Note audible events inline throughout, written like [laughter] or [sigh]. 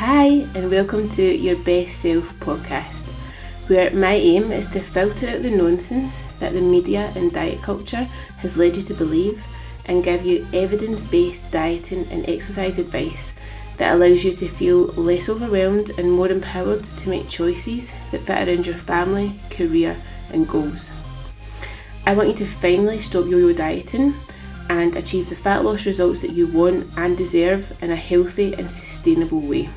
Hi, and welcome to Your Best Self podcast, where my aim is to filter out the nonsense that the media and diet culture has led you to believe and give you evidence based dieting and exercise advice that allows you to feel less overwhelmed and more empowered to make choices that fit around your family, career, and goals. I want you to finally stop yo yo dieting and achieve the fat loss results that you want and deserve in a healthy and sustainable way.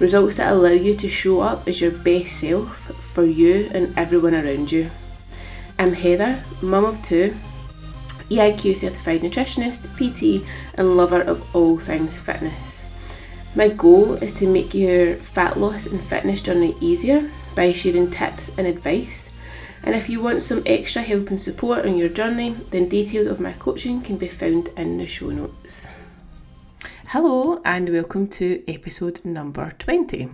Results that allow you to show up as your best self for you and everyone around you. I'm Heather, mum of two, EIQ certified nutritionist, PT, and lover of all things fitness. My goal is to make your fat loss and fitness journey easier by sharing tips and advice. And if you want some extra help and support on your journey, then details of my coaching can be found in the show notes. Hello, and welcome to episode number 20.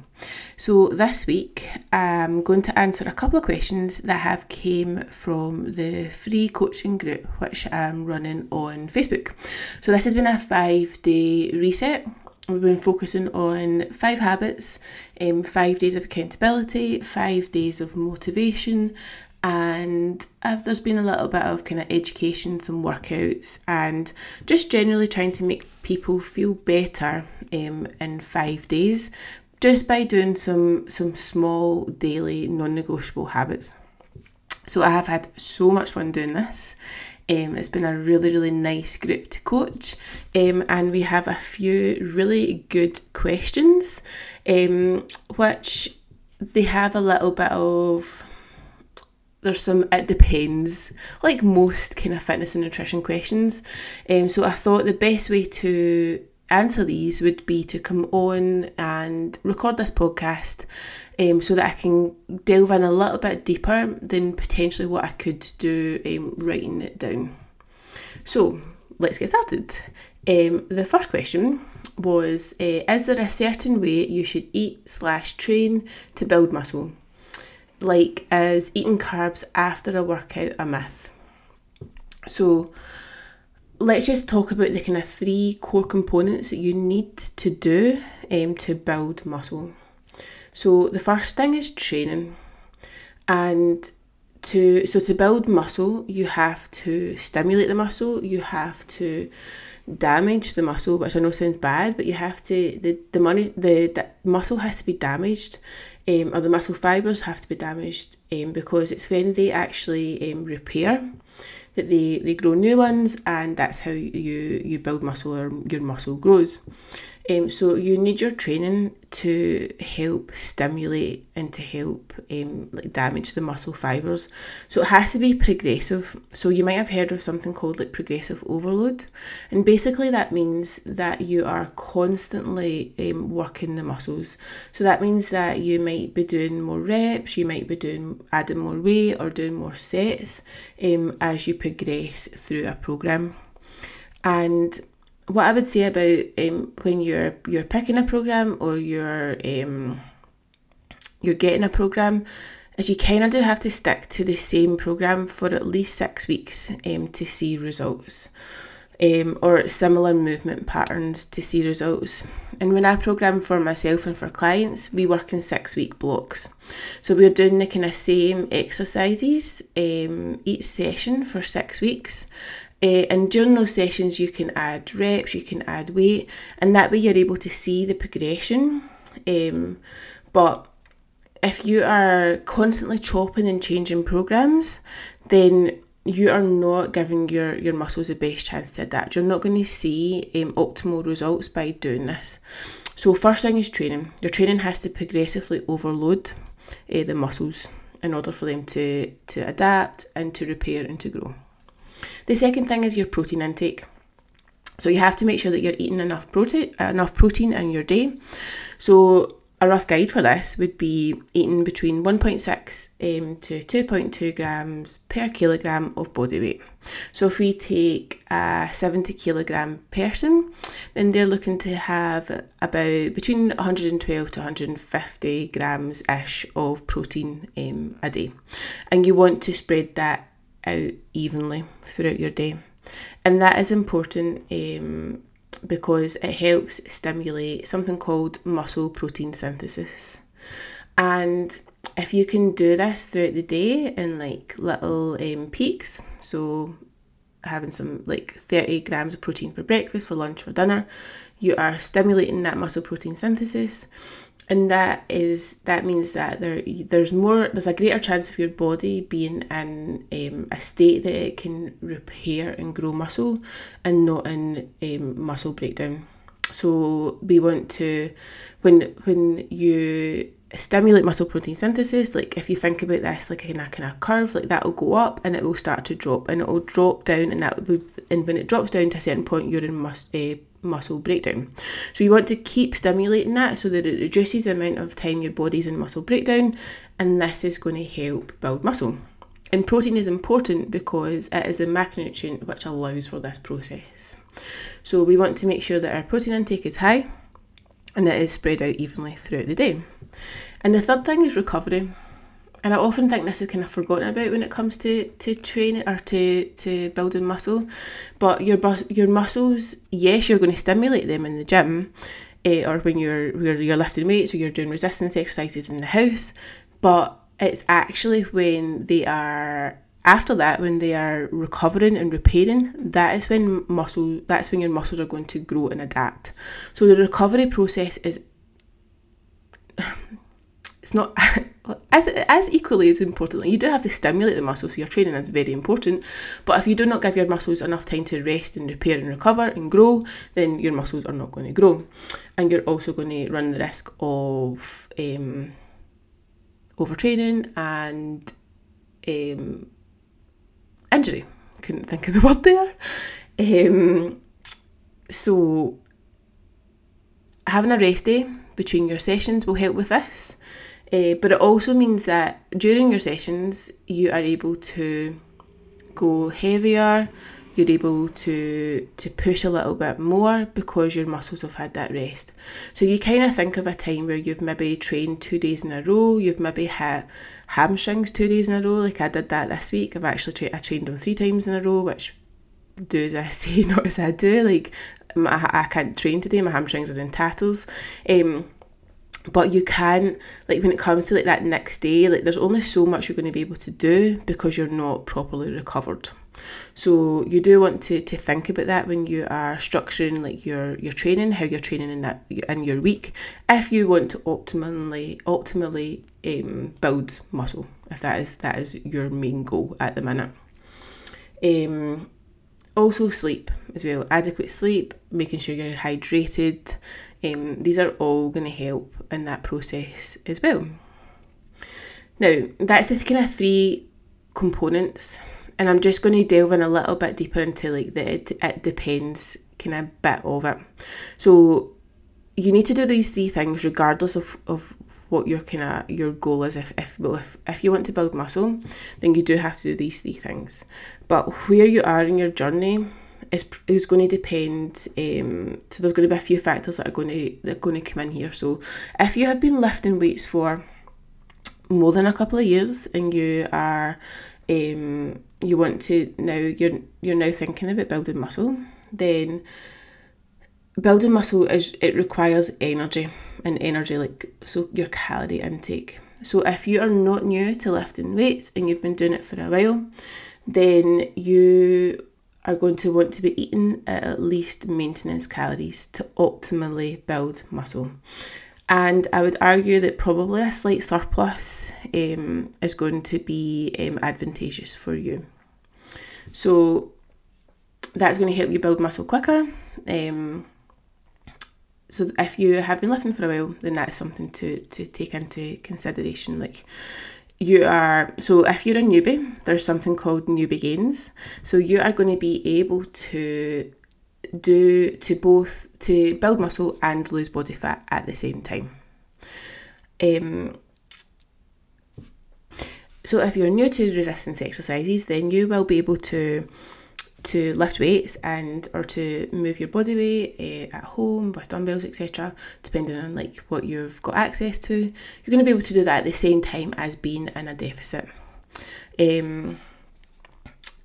So, this week I'm going to answer a couple of questions that have came from the free coaching group which I'm running on Facebook. So, this has been a five day reset. We've been focusing on five habits, um, five days of accountability, five days of motivation, and I've, there's been a little bit of kind of education, some workouts, and just generally trying to make people feel better um, in five days, just by doing some some small daily non-negotiable habits. So I have had so much fun doing this. Um, it's been a really, really nice group to coach, um, and we have a few really good questions, um, which they have a little bit of there's some it depends like most kind of fitness and nutrition questions. Um, so i thought the best way to answer these would be to come on and record this podcast um, so that i can delve in a little bit deeper than potentially what i could do um, writing it down. So let's get started. Um, the first question was uh, is there a certain way you should eat slash train to build muscle like is eating carbs after a workout a myth? So let's just talk about the kind of three core components that you need to do um, to build muscle. So the first thing is training. And to so to build muscle, you have to stimulate the muscle, you have to damage the muscle, which I know sounds bad, but you have to the the money the, the muscle has to be damaged um, or the muscle fibres have to be damaged um, because it's when they actually um, repair that they, they grow new ones and that's how you, you build muscle or your muscle grows. Um, so you need your training to help stimulate and to help um, like damage the muscle fibers. So it has to be progressive. So you might have heard of something called like progressive overload, and basically that means that you are constantly um, working the muscles. So that means that you might be doing more reps, you might be doing adding more weight or doing more sets um, as you progress through a program, and what I would say about um, when you're you're picking a program or you're um, you're getting a program is you kind of do have to stick to the same program for at least six weeks um, to see results. Um, or similar movement patterns to see results. And when I program for myself and for clients, we work in six week blocks. So we're doing the kind of same exercises um, each session for six weeks. Uh, and during those sessions, you can add reps, you can add weight, and that way you're able to see the progression. Um, but if you are constantly chopping and changing programs, then you are not giving your, your muscles the best chance to adapt. You're not going to see um, optimal results by doing this. So, first thing is training. Your training has to progressively overload uh, the muscles in order for them to, to adapt and to repair and to grow. The second thing is your protein intake. So you have to make sure that you're eating enough protein, enough protein in your day. So a rough guide for this would be eating between 1.6 um, to 2.2 grams per kilogram of body weight. So if we take a 70 kilogram person, then they're looking to have about between 112 to 150 grams ish of protein um, a day, and you want to spread that out evenly throughout your day. And that is important um, because it helps stimulate something called muscle protein synthesis. And if you can do this throughout the day in like little um, peaks, so having some like 30 grams of protein for breakfast, for lunch, for dinner, you are stimulating that muscle protein synthesis and that is that means that there there's more there's a greater chance of your body being in um, a state that it can repair and grow muscle and not in um, muscle breakdown. So we want to when when you stimulate muscle protein synthesis like if you think about this like in a kind of curve like that will go up and it will start to drop and it will drop down and that will and when it drops down to a certain point you're in mus- uh, muscle breakdown. So you want to keep stimulating that so that it reduces the amount of time your body's in muscle breakdown and this is going to help build muscle. And protein is important because it is the macronutrient which allows for this process. So we want to make sure that our protein intake is high and it is spread out evenly throughout the day. And the third thing is recovery. And I often think this is kind of forgotten about when it comes to, to training or to, to building muscle. But your your muscles, yes, you're going to stimulate them in the gym, eh, or when you're you're, you're lifting weights or you're doing resistance exercises in the house. But it's actually when they are after that when they are recovering and repairing that is when muscle that's when your muscles are going to grow and adapt so the recovery process is [sighs] it's not [laughs] as as equally as importantly you do have to stimulate the muscles so your training is very important but if you do not give your muscles enough time to rest and repair and recover and grow then your muscles are not going to grow. And you're also going to run the risk of um, overtraining and um, injury. Couldn't think of the [laughs] word there. Um, so having a rest day between your sessions will help with this uh, but it also means that during your sessions, you are able to go heavier, you're able to to push a little bit more because your muscles have had that rest. So you kind of think of a time where you've maybe trained two days in a row, you've maybe hit hamstrings two days in a row, like I did that this week. I've actually tra- I trained them three times in a row, which do as I [laughs] say, not as I do. Like my, I can't train today, my hamstrings are in tatters. Um, but you can like when it comes to like that next day like there's only so much you're going to be able to do because you're not properly recovered. So you do want to, to think about that when you are structuring like your your training how you're training in that in your week if you want to optimally optimally um, build muscle if that is that is your main goal at the minute. Um, also sleep as well. Adequate sleep making sure you're hydrated um, these are all going to help in that process as well. Now, that's the kind of three components, and I'm just going to delve in a little bit deeper into like the it, it depends kind of bit of it. So, you need to do these three things regardless of, of what your kind of your goal is. If if well, if if you want to build muscle, then you do have to do these three things. But where you are in your journey is, is going to depend. Um, so there's going to be a few factors that are going to that are going to come in here. So if you have been lifting weights for more than a couple of years and you are um, you want to now you're you're now thinking about building muscle, then building muscle is it requires energy and energy like so your calorie intake. So if you are not new to lifting weights and you've been doing it for a while, then you are going to want to be eating at at least maintenance calories to optimally build muscle. And I would argue that probably a slight surplus um, is going to be um, advantageous for you. So that's going to help you build muscle quicker. Um, so if you have been lifting for a while, then that's something to, to take into consideration. Like you are so if you're a newbie there's something called newbie gains. So you are going to be able to do to both to build muscle and lose body fat at the same time. Um, so if you're new to resistance exercises then you will be able to to lift weights and or to move your body weight uh, at home with dumbbells etc depending on like what you've got access to you're going to be able to do that at the same time as being in a deficit. Um,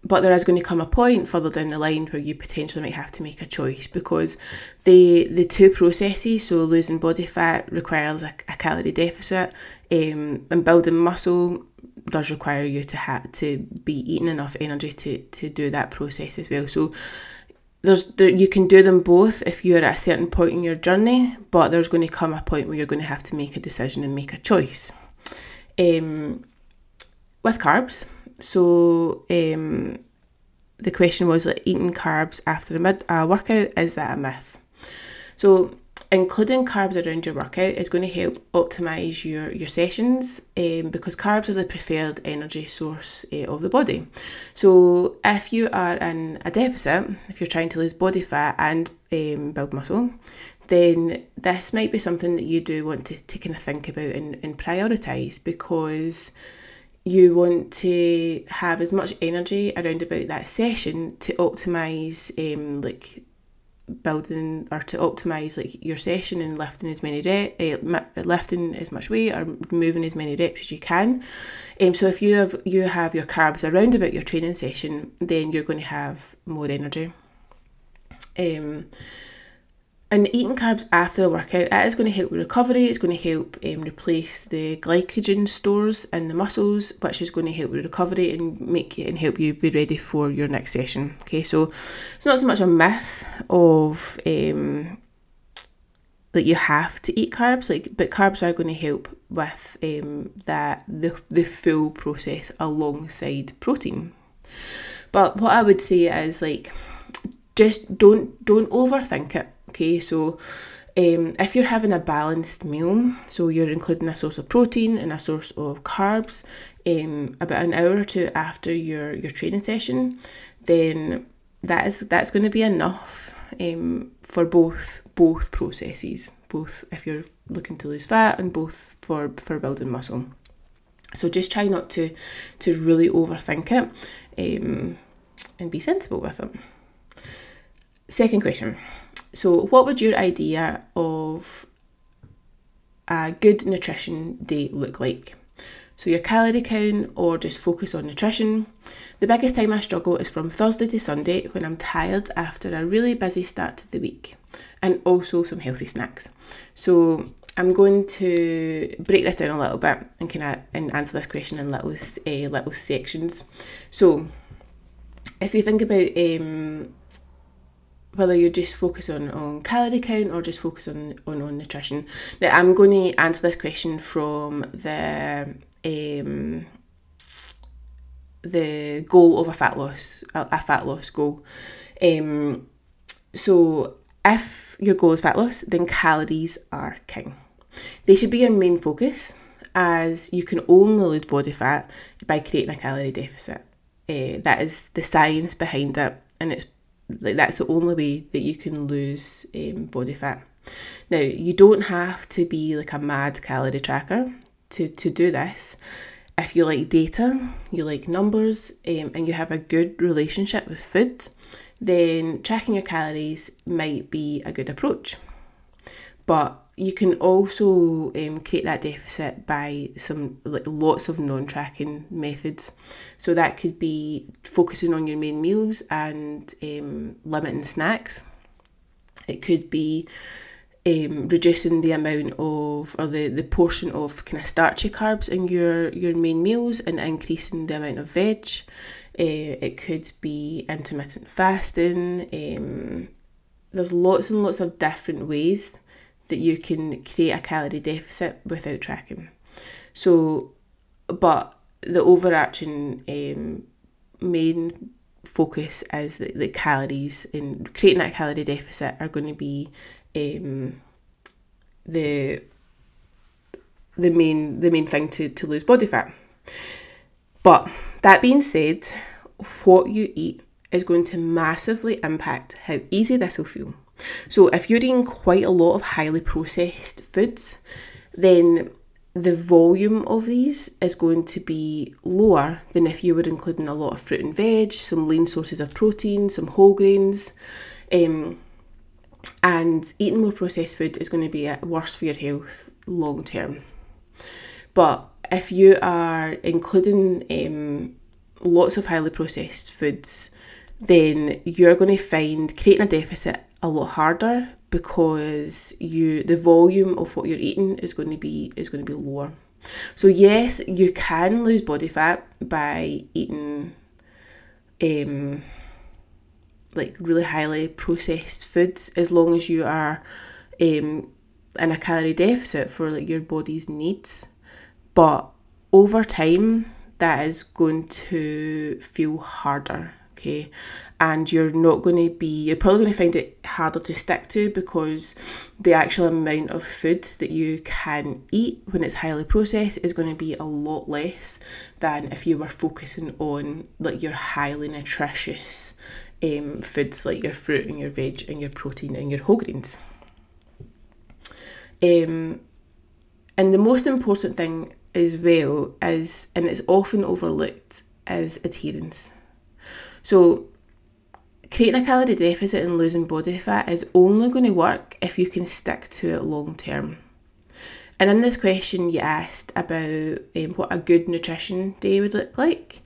but there is going to come a point further down the line where you potentially might have to make a choice because the the two processes, so losing body fat requires a, a calorie deficit, um, and building muscle does require you to have to be eating enough energy to to do that process as well. So there's there, you can do them both if you're at a certain point in your journey, but there's going to come a point where you're going to have to make a decision and make a choice. Um, with carbs, so um, the question was like eating carbs after a mid a workout is that a myth? So including carbs around your workout is going to help optimize your your sessions um, because carbs are the preferred energy source uh, of the body. So if you are in a deficit, if you're trying to lose body fat and um, build muscle, then this might be something that you do want to, to kind of think about and, and prioritize because you want to have as much energy around about that session to optimize um, like building or to optimize like your session and lifting as many rep, uh, lifting as much weight or moving as many reps as you can. Um, so if you have you have your carbs around about your training session, then you're going to have more energy. Um, and eating carbs after a workout, it is going to help with recovery. It's going to help um, replace the glycogen stores in the muscles, which is going to help with recovery and make you and help you be ready for your next session. Okay, so it's not so much a myth of um, that you have to eat carbs, like, but carbs are going to help with um, that the the full process alongside protein. But what I would say is like, just don't don't overthink it Okay, so um, if you're having a balanced meal, so you're including a source of protein and a source of carbs um, about an hour or two after your, your training session, then that is that's going to be enough um, for both both processes, both if you're looking to lose fat and both for, for building muscle. So just try not to to really overthink it um, and be sensible with it. Second question so, what would your idea of a good nutrition day look like? So, your calorie count or just focus on nutrition. The biggest time I struggle is from Thursday to Sunday when I'm tired after a really busy start to the week and also some healthy snacks. So, I'm going to break this down a little bit and kind of and answer this question in little uh, little sections. So, if you think about um, whether you're just focus on, on calorie count or just focus on, on, on nutrition. Now, I'm going to answer this question from the um, the goal of a fat loss, a, a fat loss goal. Um, so, if your goal is fat loss, then calories are king. They should be your main focus, as you can only lose body fat by creating a calorie deficit. Uh, that is the science behind it, and it's like that's the only way that you can lose um, body fat. Now you don't have to be like a mad calorie tracker to to do this. If you like data, you like numbers, um, and you have a good relationship with food, then tracking your calories might be a good approach. But you can also um, create that deficit by some like lots of non-tracking methods. So that could be focusing on your main meals and um, limiting snacks. It could be um, reducing the amount of or the, the portion of kind of starchy carbs in your your main meals and increasing the amount of veg. Uh, it could be intermittent fasting. Um, there's lots and lots of different ways that you can create a calorie deficit without tracking. So, but the overarching um, main focus is that the calories and creating that calorie deficit are going to be um, the the main the main thing to, to lose body fat. But that being said, what you eat is going to massively impact how easy this will feel. So if you're eating quite a lot of highly processed foods, then the volume of these is going to be lower than if you were including a lot of fruit and veg, some lean sources of protein, some whole grains. Um, and eating more processed food is going to be worse for your health long term. But if you are including um, lots of highly processed foods, then you're going to find creating a deficit a lot harder because you the volume of what you're eating is going to be is going to be lower. So yes, you can lose body fat by eating um like really highly processed foods as long as you are um in a calorie deficit for like your body's needs. But over time that is going to feel harder okay and you're not going to be you're probably going to find it harder to stick to because the actual amount of food that you can eat when it's highly processed is going to be a lot less than if you were focusing on like your highly nutritious um, foods like your fruit and your veg and your protein and your whole grains. Um, and the most important thing as well is and it's often overlooked is adherence so, creating a calorie deficit and losing body fat is only going to work if you can stick to it long term. And in this question, you asked about um, what a good nutrition day would look like.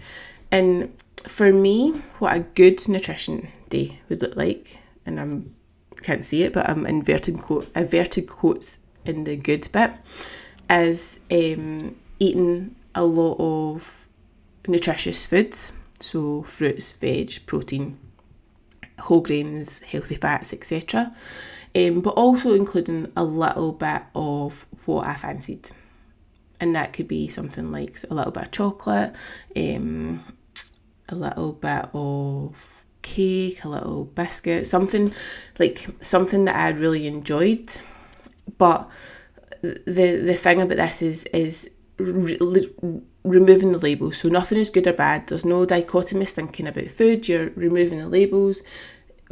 And for me, what a good nutrition day would look like, and I'm can't see it, but I'm inverting quote inverted quotes in the good bit, is um, eating a lot of nutritious foods so fruits, veg, protein, whole grains, healthy fats, etc. Um, but also including a little bit of what I fancied. And that could be something like a little bit of chocolate, um, a little bit of cake, a little biscuit, something like something that I really enjoyed. But the the thing about this is is removing the labels. So nothing is good or bad. There's no dichotomous thinking about food. You're removing the labels,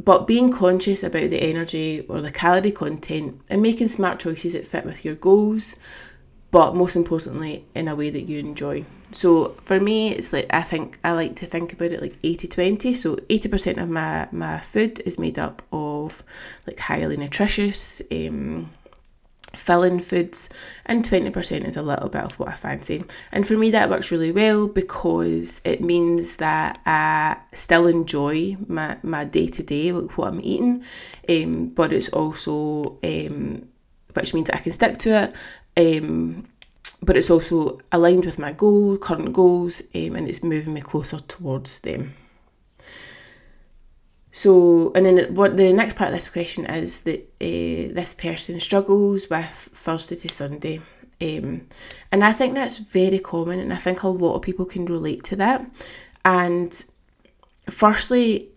but being conscious about the energy or the calorie content and making smart choices that fit with your goals. But most importantly, in a way that you enjoy. So for me, it's like I think I like to think about it like 80 20. So 80% of my, my food is made up of like highly nutritious, um, filling foods and 20% is a little bit of what I fancy. And for me that works really well because it means that I still enjoy my, my day-to-day like what I'm eating um, but it's also um, which means I can stick to it um, but it's also aligned with my goal, current goals um, and it's moving me closer towards them. So, and then what the next part of this question is that uh, this person struggles with Thursday to Sunday. Um, and I think that's very common, and I think a lot of people can relate to that. And firstly,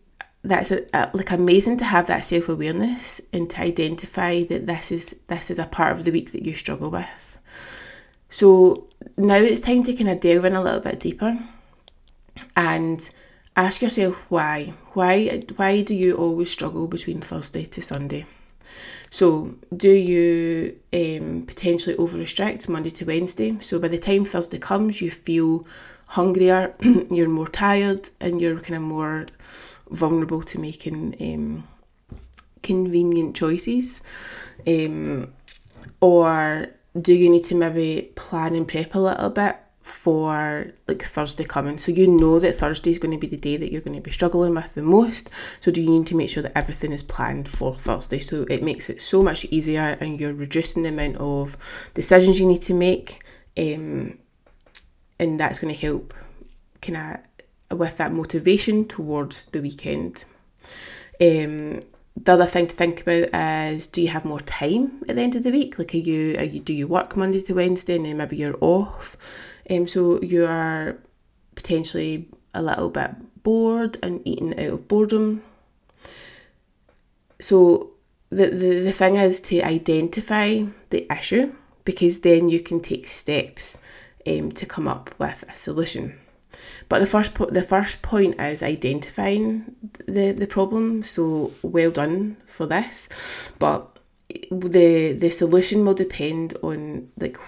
that's a, a, like amazing to have that self awareness and to identify that this is this is a part of the week that you struggle with. So now it's time to kind of delve in a little bit deeper and ask yourself why. Why why do you always struggle between Thursday to Sunday? So, do you um, potentially over restrict Monday to Wednesday? So, by the time Thursday comes, you feel hungrier, [clears throat] you're more tired, and you're kind of more vulnerable to making um, convenient choices. Um, or do you need to maybe plan and prep a little bit for like Thursday coming. So you know that Thursday is going to be the day that you're going to be struggling with the most. So do you need to make sure that everything is planned for Thursday? So it makes it so much easier and you're reducing the amount of decisions you need to make. Um, and that's going to help kind of with that motivation towards the weekend. Um, the other thing to think about is do you have more time at the end of the week? Like are you, are you do you work Monday to Wednesday and then maybe you're off? Um, so you are potentially a little bit bored and eating out of boredom. So the, the, the thing is to identify the issue because then you can take steps um, to come up with a solution. But the first po- the first point is identifying the, the problem. So well done for this. But the the solution will depend on like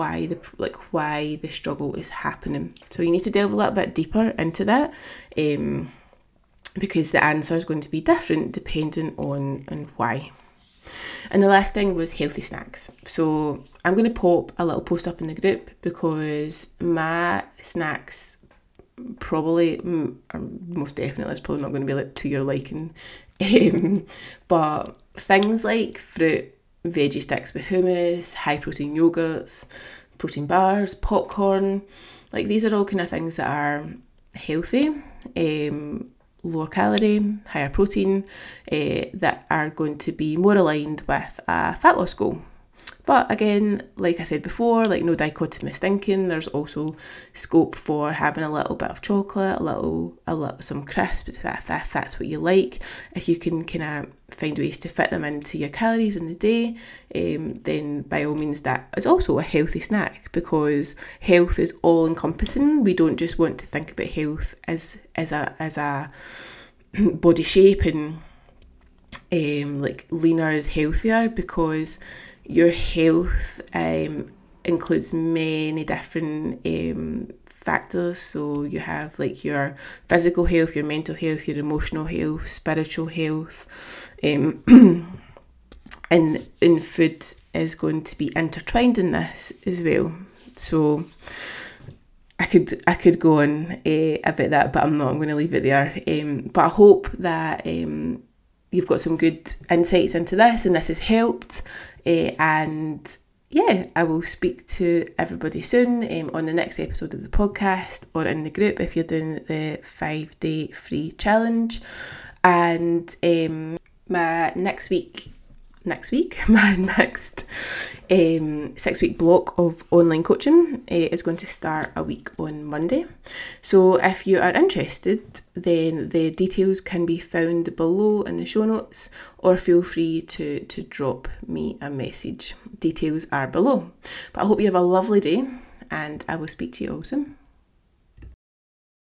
why the like why the struggle is happening. So you need to delve a little bit deeper into that. Um, because the answer is going to be different depending on on why. And the last thing was healthy snacks. So I'm going to pop a little post up in the group because my snacks, probably, most definitely, it's probably not going to be like to your liking. [laughs] Um, but things like fruit, veggie sticks with hummus, high protein yogurts, protein bars, popcorn, like these are all kind of things that are healthy, um, lower calorie, higher protein, uh, that are going to be more aligned with a fat loss goal. But again, like I said before, like no dichotomous thinking. There's also scope for having a little bit of chocolate, a little, a little, some crisps if, that, if that's what you like. If you can kind of find ways to fit them into your calories in the day, um, then by all means that is also a healthy snack because health is all encompassing. We don't just want to think about health as as a as a [clears throat] body shape and um, like leaner is healthier because your health um, includes many different um, factors. So you have like your physical health, your mental health, your emotional health, spiritual health, um, [clears throat] and and food is going to be intertwined in this as well. So I could I could go on uh, about that, but I'm not. I'm going to leave it there. Um, but I hope that um, you've got some good insights into this and this has helped. Uh, and yeah, I will speak to everybody soon um, on the next episode of the podcast or in the group if you're doing the five day free challenge. And um, my next week next week. [laughs] My next um, six week block of online coaching uh, is going to start a week on Monday. So if you are interested, then the details can be found below in the show notes or feel free to, to drop me a message. Details are below. But I hope you have a lovely day and I will speak to you all soon.